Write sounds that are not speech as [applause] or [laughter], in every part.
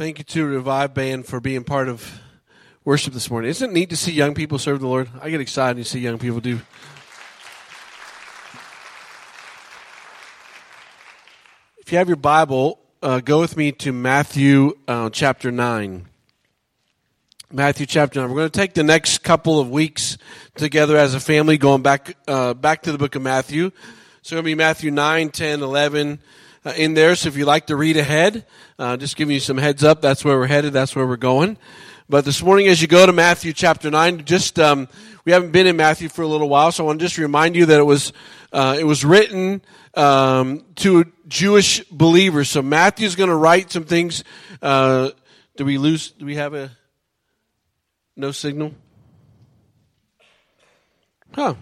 Thank you to Revive Band for being part of worship this morning. Isn't it neat to see young people serve the Lord? I get excited to see young people do. If you have your Bible, uh, go with me to Matthew uh, chapter 9. Matthew chapter 9. We're going to take the next couple of weeks together as a family, going back, uh, back to the book of Matthew. So it's going to be Matthew 9, 10, 11 uh, in there. So if you like to read ahead, uh, just giving you some heads up. That's where we're headed. That's where we're going. But this morning, as you go to Matthew chapter nine, just um, we haven't been in Matthew for a little while, so I want to just remind you that it was uh, it was written um, to Jewish believers. So Matthew's going to write some things. Uh, do we lose? Do we have a no signal? Huh.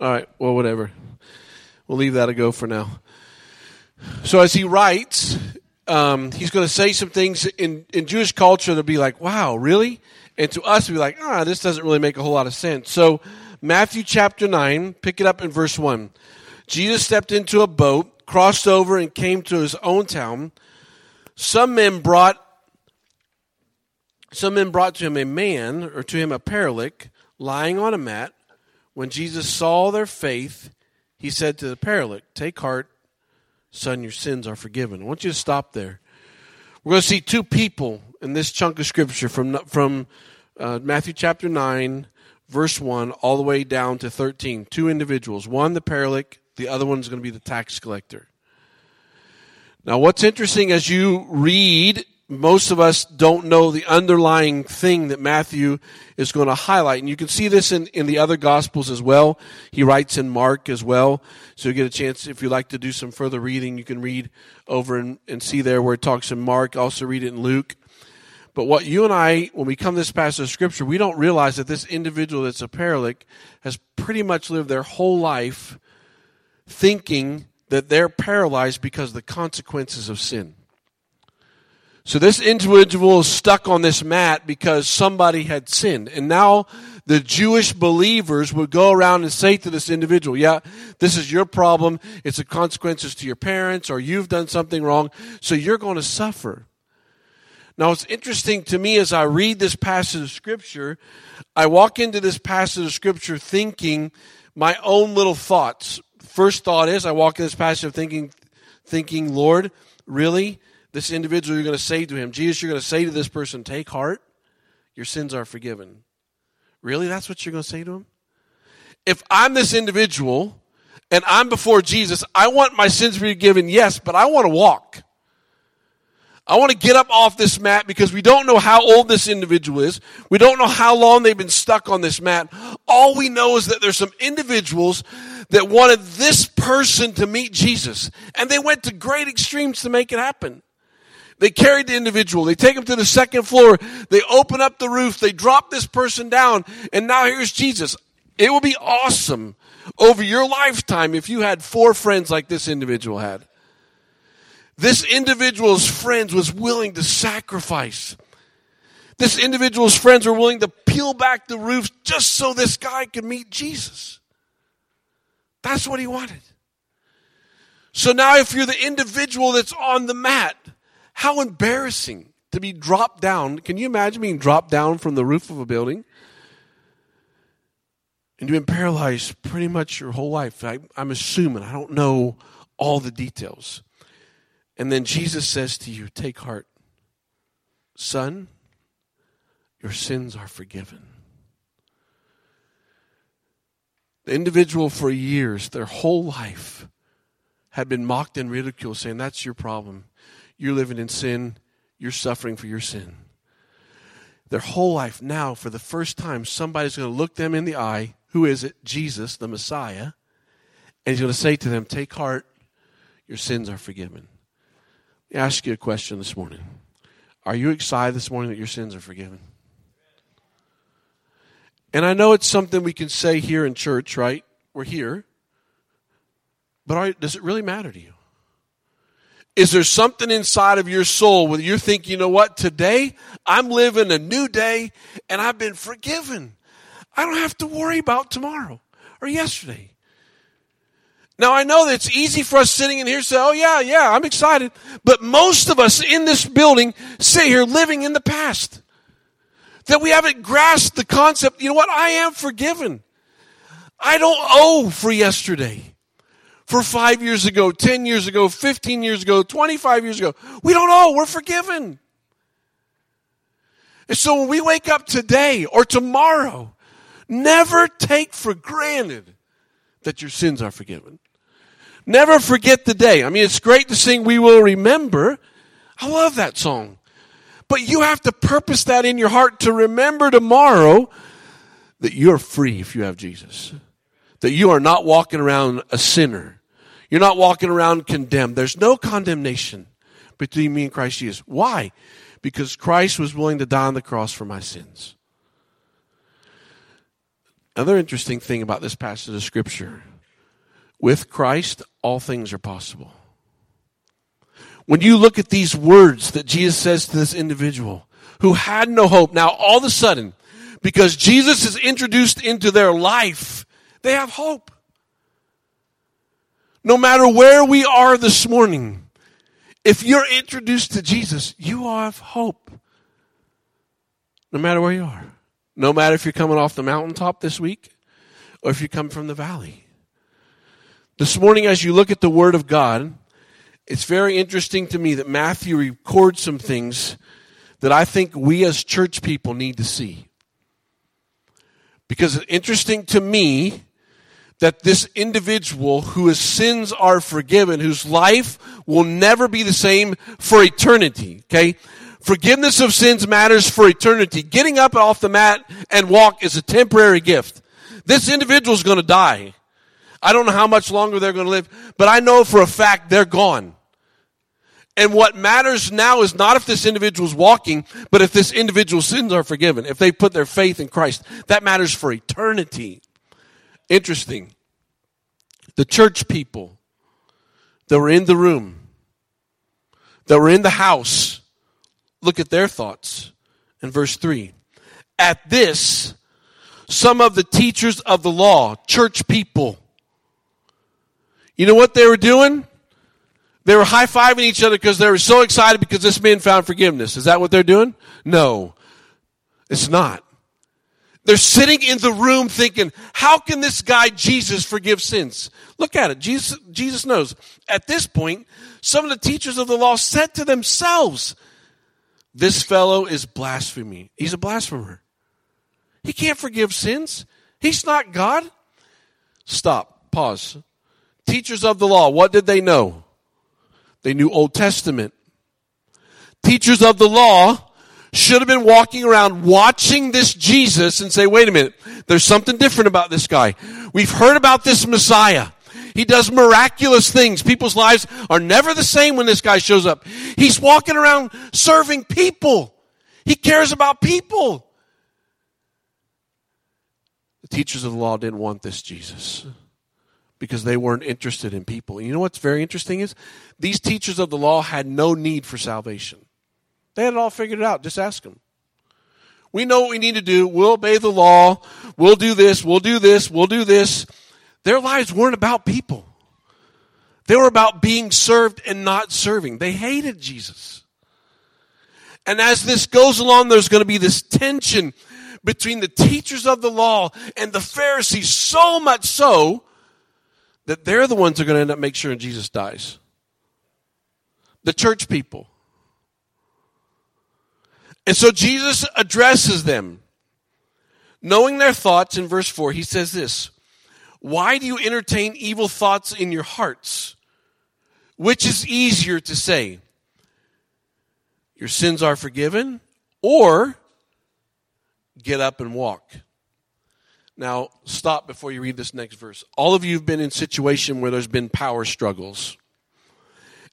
All right. Well, whatever. We'll leave that a go for now. So as he writes, um, he's going to say some things in, in Jewish culture that'll be like, wow, really? And to us, we'll be like, ah, this doesn't really make a whole lot of sense. So, Matthew chapter 9, pick it up in verse 1. Jesus stepped into a boat, crossed over, and came to his own town. Some men brought some men brought to him a man, or to him a paralytic, lying on a mat. When Jesus saw their faith, he said to the paralytic, Take heart, Son, your sins are forgiven. I want you to stop there. We're going to see two people in this chunk of scripture from, from uh, Matthew chapter 9, verse 1, all the way down to 13. Two individuals. One, the paralytic, the other one is going to be the tax collector. Now, what's interesting as you read most of us don't know the underlying thing that Matthew is going to highlight. And you can see this in, in the other Gospels as well. He writes in Mark as well. So you get a chance, if you like to do some further reading, you can read over and, and see there where it talks in Mark. Also read it in Luke. But what you and I, when we come this passage of Scripture, we don't realize that this individual that's a paralytic has pretty much lived their whole life thinking that they're paralyzed because of the consequences of sin. So this individual is stuck on this mat because somebody had sinned. And now the Jewish believers would go around and say to this individual, yeah, this is your problem. It's the consequences to your parents or you've done something wrong. So you're going to suffer. Now it's interesting to me as I read this passage of scripture, I walk into this passage of scripture thinking my own little thoughts. First thought is I walk in this passage of thinking, thinking, Lord, really? This individual, you're going to say to him, Jesus, you're going to say to this person, take heart, your sins are forgiven. Really? That's what you're going to say to him? If I'm this individual and I'm before Jesus, I want my sins forgiven, yes, but I want to walk. I want to get up off this mat because we don't know how old this individual is. We don't know how long they've been stuck on this mat. All we know is that there's some individuals that wanted this person to meet Jesus. And they went to great extremes to make it happen. They carried the individual. They take him to the second floor. They open up the roof. They drop this person down. And now here's Jesus. It would be awesome over your lifetime if you had four friends like this individual had. This individual's friends was willing to sacrifice. This individual's friends were willing to peel back the roof just so this guy could meet Jesus. That's what he wanted. So now if you're the individual that's on the mat, how embarrassing to be dropped down. Can you imagine being dropped down from the roof of a building? And you've been paralyzed pretty much your whole life. I, I'm assuming. I don't know all the details. And then Jesus says to you, Take heart, son, your sins are forgiven. The individual for years, their whole life, had been mocked and ridiculed, saying, That's your problem. You're living in sin. You're suffering for your sin. Their whole life now, for the first time, somebody's going to look them in the eye. Who is it? Jesus, the Messiah. And he's going to say to them, Take heart, your sins are forgiven. Let me ask you a question this morning. Are you excited this morning that your sins are forgiven? And I know it's something we can say here in church, right? We're here. But are, does it really matter to you? Is there something inside of your soul where you think, you know what, today I'm living a new day and I've been forgiven. I don't have to worry about tomorrow or yesterday. Now I know that it's easy for us sitting in here to say, oh yeah, yeah, I'm excited. But most of us in this building sit here living in the past. That we haven't grasped the concept, you know what, I am forgiven. I don't owe for yesterday. For five years ago, 10 years ago, 15 years ago, 25 years ago. We don't know. we're forgiven. And so when we wake up today or tomorrow, never take for granted that your sins are forgiven. Never forget the day. I mean, it's great to sing We Will Remember. I love that song. But you have to purpose that in your heart to remember tomorrow that you're free if you have Jesus. That you are not walking around a sinner. You're not walking around condemned. There's no condemnation between me and Christ Jesus. Why? Because Christ was willing to die on the cross for my sins. Another interesting thing about this passage of Scripture with Christ, all things are possible. When you look at these words that Jesus says to this individual who had no hope, now all of a sudden, because Jesus is introduced into their life, they have hope. No matter where we are this morning, if you're introduced to Jesus, you have hope. No matter where you are. No matter if you're coming off the mountaintop this week or if you come from the valley. This morning, as you look at the Word of God, it's very interesting to me that Matthew records some things that I think we as church people need to see. Because it's interesting to me that this individual whose sins are forgiven, whose life will never be the same for eternity, okay? Forgiveness of sins matters for eternity. Getting up off the mat and walk is a temporary gift. This individual is going to die. I don't know how much longer they're going to live, but I know for a fact they're gone. And what matters now is not if this individual's walking, but if this individual's sins are forgiven, if they put their faith in Christ. That matters for eternity. Interesting. The church people that were in the room, that were in the house, look at their thoughts in verse 3. At this, some of the teachers of the law, church people, you know what they were doing? They were high fiving each other because they were so excited because this man found forgiveness. Is that what they're doing? No, it's not. They're sitting in the room thinking, how can this guy Jesus forgive sins? Look at it. Jesus, Jesus knows. At this point, some of the teachers of the law said to themselves, this fellow is blasphemy. He's a blasphemer. He can't forgive sins. He's not God. Stop. Pause teachers of the law, what did they know? They knew Old Testament. Teachers of the law should have been walking around watching this Jesus and say, wait a minute, there's something different about this guy. We've heard about this Messiah. He does miraculous things. People's lives are never the same when this guy shows up. He's walking around serving people. He cares about people. The teachers of the law didn't want this Jesus because they weren't interested in people. And you know what's very interesting is these teachers of the law had no need for salvation. They had it all figured out. Just ask them. We know what we need to do. We'll obey the law. We'll do this. We'll do this. We'll do this. Their lives weren't about people. They were about being served and not serving. They hated Jesus. And as this goes along, there's going to be this tension between the teachers of the law and the Pharisees, so much so that they're the ones that are going to end up making sure Jesus dies. The church people. And so Jesus addresses them. Knowing their thoughts in verse 4, he says this Why do you entertain evil thoughts in your hearts? Which is easier to say? Your sins are forgiven, or get up and walk. Now, stop before you read this next verse. All of you have been in situation where there's been power struggles.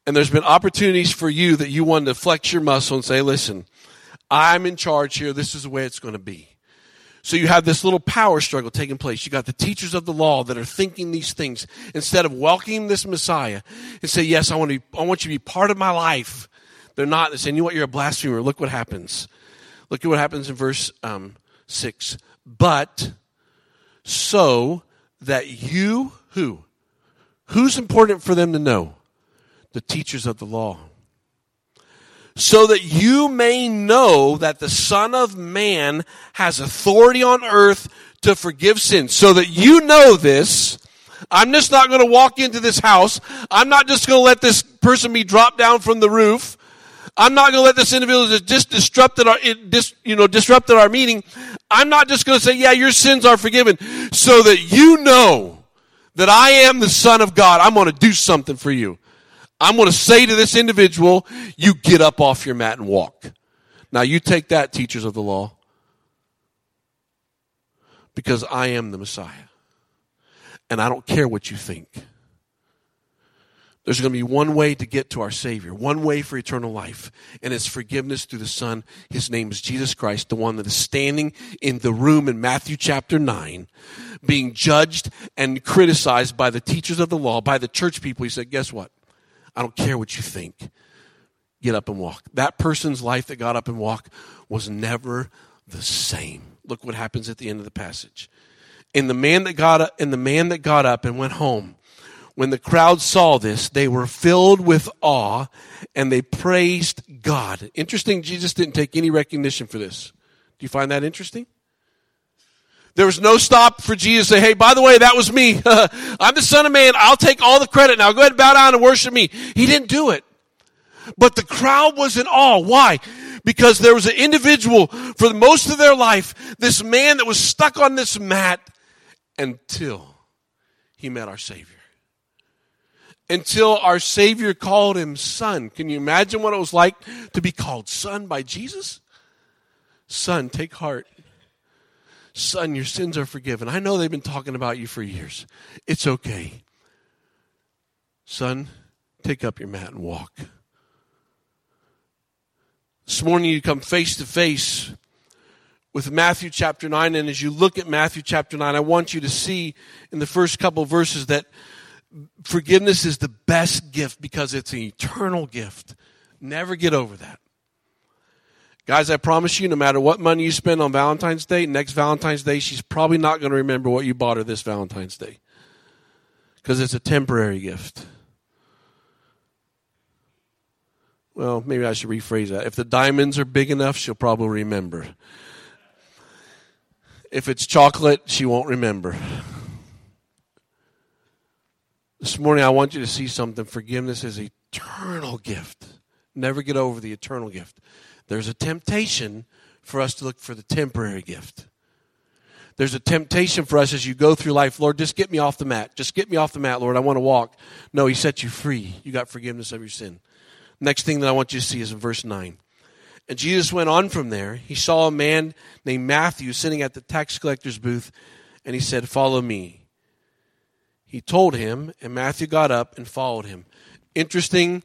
And there's been opportunities for you that you wanted to flex your muscle and say, listen, I'm in charge here. This is the way it's going to be. So you have this little power struggle taking place. You got the teachers of the law that are thinking these things instead of welcoming this Messiah and say, yes, I want, to be, I want you to be part of my life. They're not. They're saying, you what? You're a blasphemer. Look what happens. Look at what happens in verse um, 6. But so that you, who? Who's important for them to know? The teachers of the law. So that you may know that the Son of Man has authority on earth to forgive sins. So that you know this, I'm just not going to walk into this house. I'm not just going to let this person be dropped down from the roof. I'm not going to let this individual just disrupted our, you know, disrupted our meeting. I'm not just going to say, yeah, your sins are forgiven so that you know that I am the son of God. I'm going to do something for you. I'm going to say to this individual, you get up off your mat and walk. Now you take that, teachers of the law, because I am the Messiah. And I don't care what you think. There's going to be one way to get to our Savior, one way for eternal life, and it's forgiveness through the Son. His name is Jesus Christ, the one that is standing in the room in Matthew chapter 9, being judged and criticized by the teachers of the law, by the church people. He said, Guess what? I don't care what you think. Get up and walk. That person's life that got up and walked was never the same. Look what happens at the end of the passage. And the man that got up, and the man that got up and went home when the crowd saw this, they were filled with awe and they praised God. Interesting, Jesus didn't take any recognition for this. Do you find that interesting? There was no stop for Jesus to say, hey, by the way, that was me. [laughs] I'm the Son of Man. I'll take all the credit now. Go ahead and bow down and worship me. He didn't do it. But the crowd was in awe. Why? Because there was an individual for most of their life, this man that was stuck on this mat until he met our Savior until our Savior called him son. Can you imagine what it was like to be called son by Jesus? Son, take heart. Son, your sins are forgiven. I know they've been talking about you for years. It's okay. Son, take up your mat and walk. This morning you come face to face with Matthew chapter 9, and as you look at Matthew chapter 9, I want you to see in the first couple verses that forgiveness is the best gift because it's an eternal gift. Never get over that. Guys, I promise you, no matter what money you spend on Valentine's Day, next Valentine's Day, she's probably not going to remember what you bought her this Valentine's Day. Because it's a temporary gift. Well, maybe I should rephrase that. If the diamonds are big enough, she'll probably remember. If it's chocolate, she won't remember. This morning, I want you to see something. Forgiveness is an eternal gift. Never get over the eternal gift. There's a temptation for us to look for the temporary gift. There's a temptation for us as you go through life, Lord, just get me off the mat. Just get me off the mat, Lord. I want to walk. No, He set you free. You got forgiveness of your sin. Next thing that I want you to see is in verse 9. And Jesus went on from there. He saw a man named Matthew sitting at the tax collector's booth, and he said, Follow me. He told him, and Matthew got up and followed him. Interesting,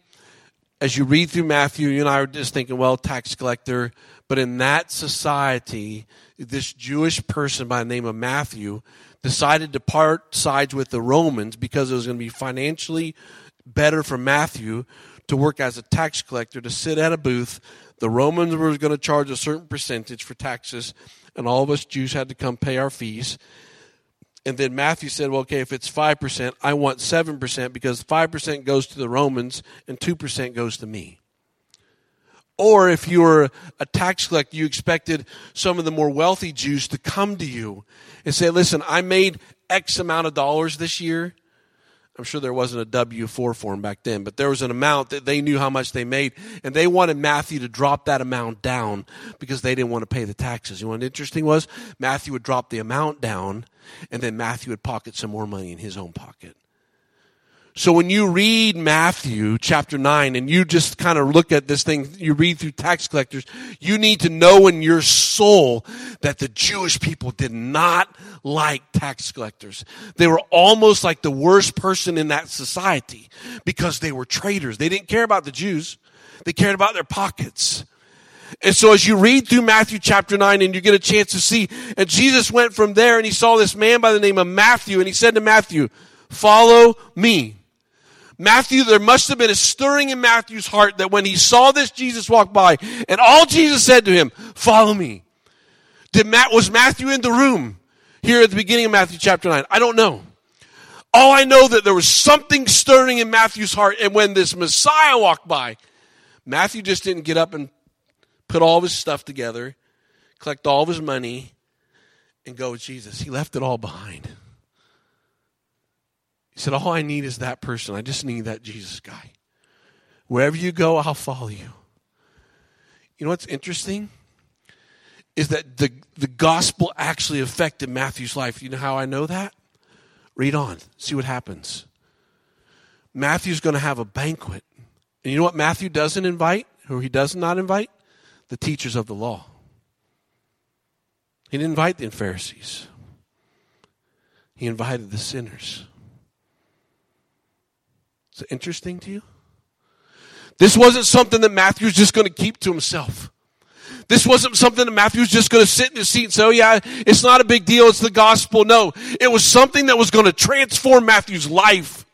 as you read through Matthew, you and I are just thinking, well, tax collector. But in that society, this Jewish person by the name of Matthew decided to part sides with the Romans because it was going to be financially better for Matthew to work as a tax collector, to sit at a booth. The Romans were going to charge a certain percentage for taxes, and all of us Jews had to come pay our fees. And then Matthew said, well, okay, if it's 5%, I want 7% because 5% goes to the Romans and 2% goes to me. Or if you were a tax collector, you expected some of the more wealthy Jews to come to you and say, listen, I made X amount of dollars this year. I'm sure there wasn't a W 4 form back then, but there was an amount that they knew how much they made, and they wanted Matthew to drop that amount down because they didn't want to pay the taxes. You know what interesting was? Matthew would drop the amount down, and then Matthew would pocket some more money in his own pocket. So when you read Matthew chapter 9 and you just kind of look at this thing, you read through tax collectors, you need to know in your soul that the Jewish people did not like tax collectors. They were almost like the worst person in that society because they were traitors. They didn't care about the Jews. They cared about their pockets. And so as you read through Matthew chapter 9 and you get a chance to see, and Jesus went from there and he saw this man by the name of Matthew and he said to Matthew, follow me. Matthew, there must have been a stirring in Matthew's heart that when he saw this Jesus walk by, and all Jesus said to him, follow me. Did Matt, was Matthew in the room here at the beginning of Matthew chapter 9? I don't know. All I know that there was something stirring in Matthew's heart, and when this Messiah walked by, Matthew just didn't get up and put all of his stuff together, collect all of his money, and go with Jesus. He left it all behind. He said, All I need is that person. I just need that Jesus guy. Wherever you go, I'll follow you. You know what's interesting? Is that the, the gospel actually affected Matthew's life. You know how I know that? Read on, see what happens. Matthew's going to have a banquet. And you know what Matthew doesn't invite, or he does not invite? The teachers of the law. He didn't invite the Pharisees, he invited the sinners. Is it interesting to you? This wasn't something that Matthew was just going to keep to himself. This wasn't something that Matthew was just going to sit in his seat and say, oh yeah, it's not a big deal. It's the gospel. No, it was something that was going to transform Matthew's life.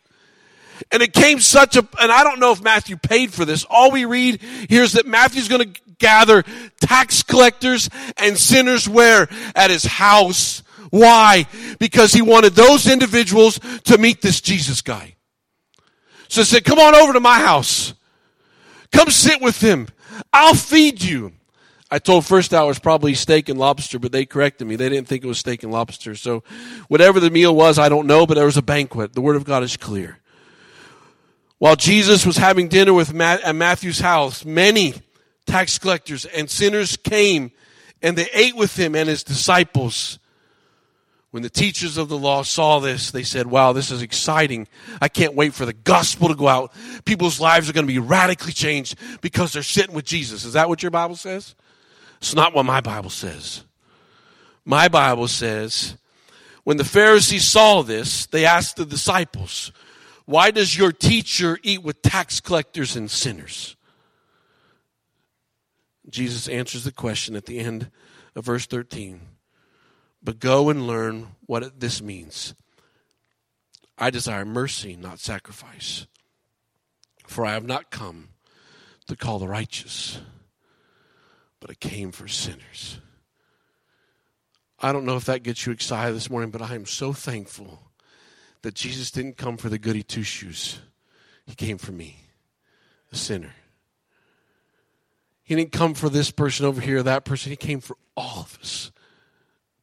And it came such a, and I don't know if Matthew paid for this. All we read here is that Matthew's going to gather tax collectors and sinners where? At his house. Why? Because he wanted those individuals to meet this Jesus guy. So he said, come on over to my house. Come sit with him. I'll feed you. I told first hour was probably steak and lobster, but they corrected me. They didn't think it was steak and lobster. So whatever the meal was, I don't know, but there was a banquet. The word of God is clear. While Jesus was having dinner with Matt at Matthew's house, many tax collectors and sinners came and they ate with him and his disciples. When the teachers of the law saw this, they said, Wow, this is exciting. I can't wait for the gospel to go out. People's lives are going to be radically changed because they're sitting with Jesus. Is that what your Bible says? It's not what my Bible says. My Bible says, when the Pharisees saw this, they asked the disciples, Why does your teacher eat with tax collectors and sinners? Jesus answers the question at the end of verse 13. But go and learn what this means. I desire mercy, not sacrifice. For I have not come to call the righteous, but I came for sinners. I don't know if that gets you excited this morning, but I am so thankful that Jesus didn't come for the goody two shoes. He came for me, a sinner. He didn't come for this person over here, that person. He came for all of us.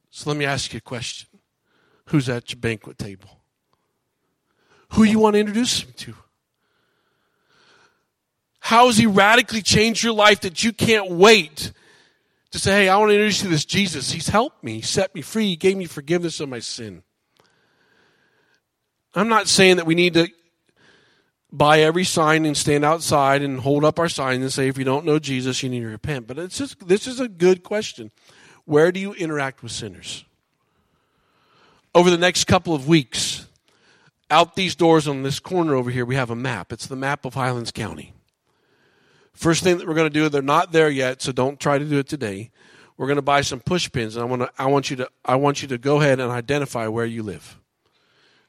So let me ask you a question. Who's at your banquet table? Who you want to introduce him to? How has he radically changed your life that you can't wait to say, hey, I want to introduce you to this Jesus. He's helped me, he set me free, he gave me forgiveness of my sin. I'm not saying that we need to buy every sign and stand outside and hold up our sign and say, if you don't know Jesus, you need to repent. But it's just, this is a good question. Where do you interact with sinners? Over the next couple of weeks, out these doors on this corner over here, we have a map. It's the map of Highlands County. First thing that we're going to do, they're not there yet, so don't try to do it today. We're going to buy some push pins, and I want to, I want you to, I want you to go ahead and identify where you live.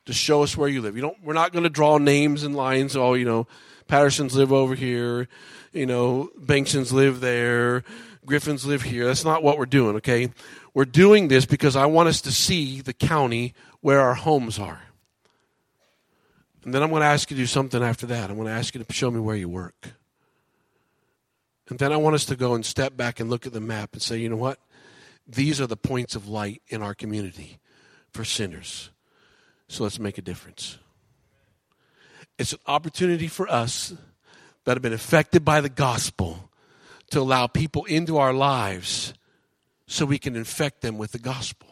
Just show us where you live. You don't. We're not going to draw names and lines. Oh, you know, Pattersons live over here. You know, Banksons live there. Griffins live here. That's not what we're doing, okay? We're doing this because I want us to see the county where our homes are. And then I'm going to ask you to do something after that. I'm going to ask you to show me where you work. And then I want us to go and step back and look at the map and say, you know what? These are the points of light in our community for sinners. So let's make a difference. It's an opportunity for us that have been affected by the gospel to allow people into our lives so we can infect them with the gospel.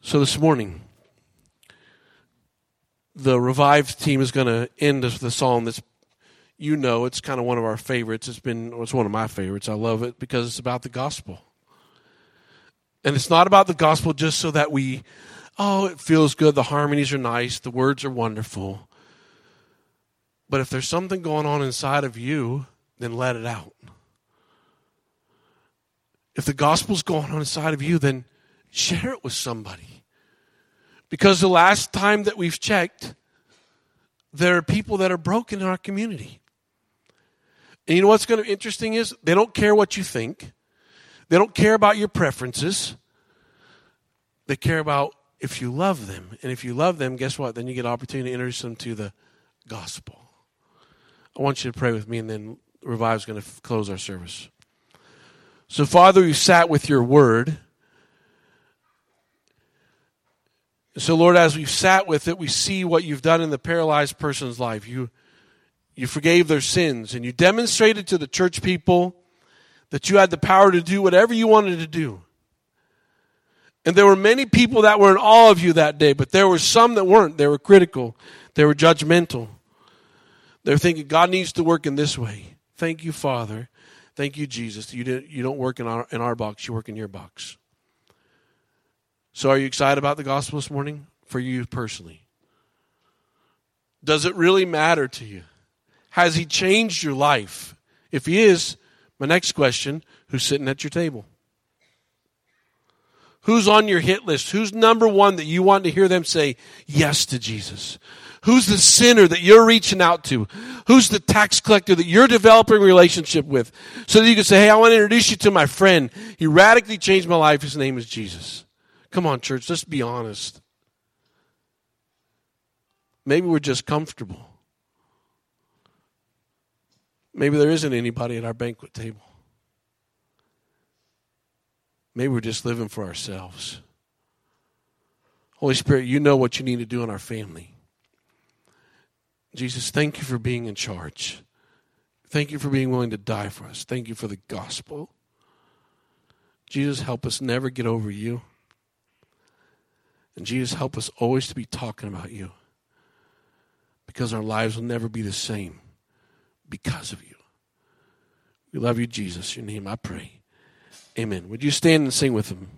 So this morning, the Revive team is going to end with the song that's you know it's kind of one of our favorites it's been it's one of my favorites i love it because it's about the gospel and it's not about the gospel just so that we oh it feels good the harmonies are nice the words are wonderful but if there's something going on inside of you, then let it out. If the gospel's going on inside of you, then share it with somebody. Because the last time that we've checked, there are people that are broken in our community. And you know what's going to be interesting is they don't care what you think. They don't care about your preferences. They care about if you love them. And if you love them, guess what? Then you get an opportunity to introduce them to the gospel. I want you to pray with me, and then Revive is going to close our service. So, Father, we sat with your word. So, Lord, as we've sat with it, we see what you've done in the paralyzed person's life. You, you forgave their sins, and you demonstrated to the church people that you had the power to do whatever you wanted to do. And there were many people that were in awe of you that day, but there were some that weren't. They were critical, they were judgmental. They're thinking, God needs to work in this way. Thank you, Father. Thank you, Jesus. You, didn't, you don't work in our, in our box, you work in your box. So, are you excited about the gospel this morning? For you personally. Does it really matter to you? Has He changed your life? If He is, my next question who's sitting at your table? Who's on your hit list? Who's number one that you want to hear them say yes to Jesus? Who's the sinner that you're reaching out to? Who's the tax collector that you're developing a relationship with? So that you can say, hey, I want to introduce you to my friend. He radically changed my life. His name is Jesus. Come on, church, let's be honest. Maybe we're just comfortable. Maybe there isn't anybody at our banquet table. Maybe we're just living for ourselves. Holy Spirit, you know what you need to do in our family. Jesus, thank you for being in charge. Thank you for being willing to die for us. Thank you for the gospel. Jesus, help us never get over you. And Jesus, help us always to be talking about you because our lives will never be the same because of you. We love you, Jesus. In your name I pray. Amen. Would you stand and sing with them?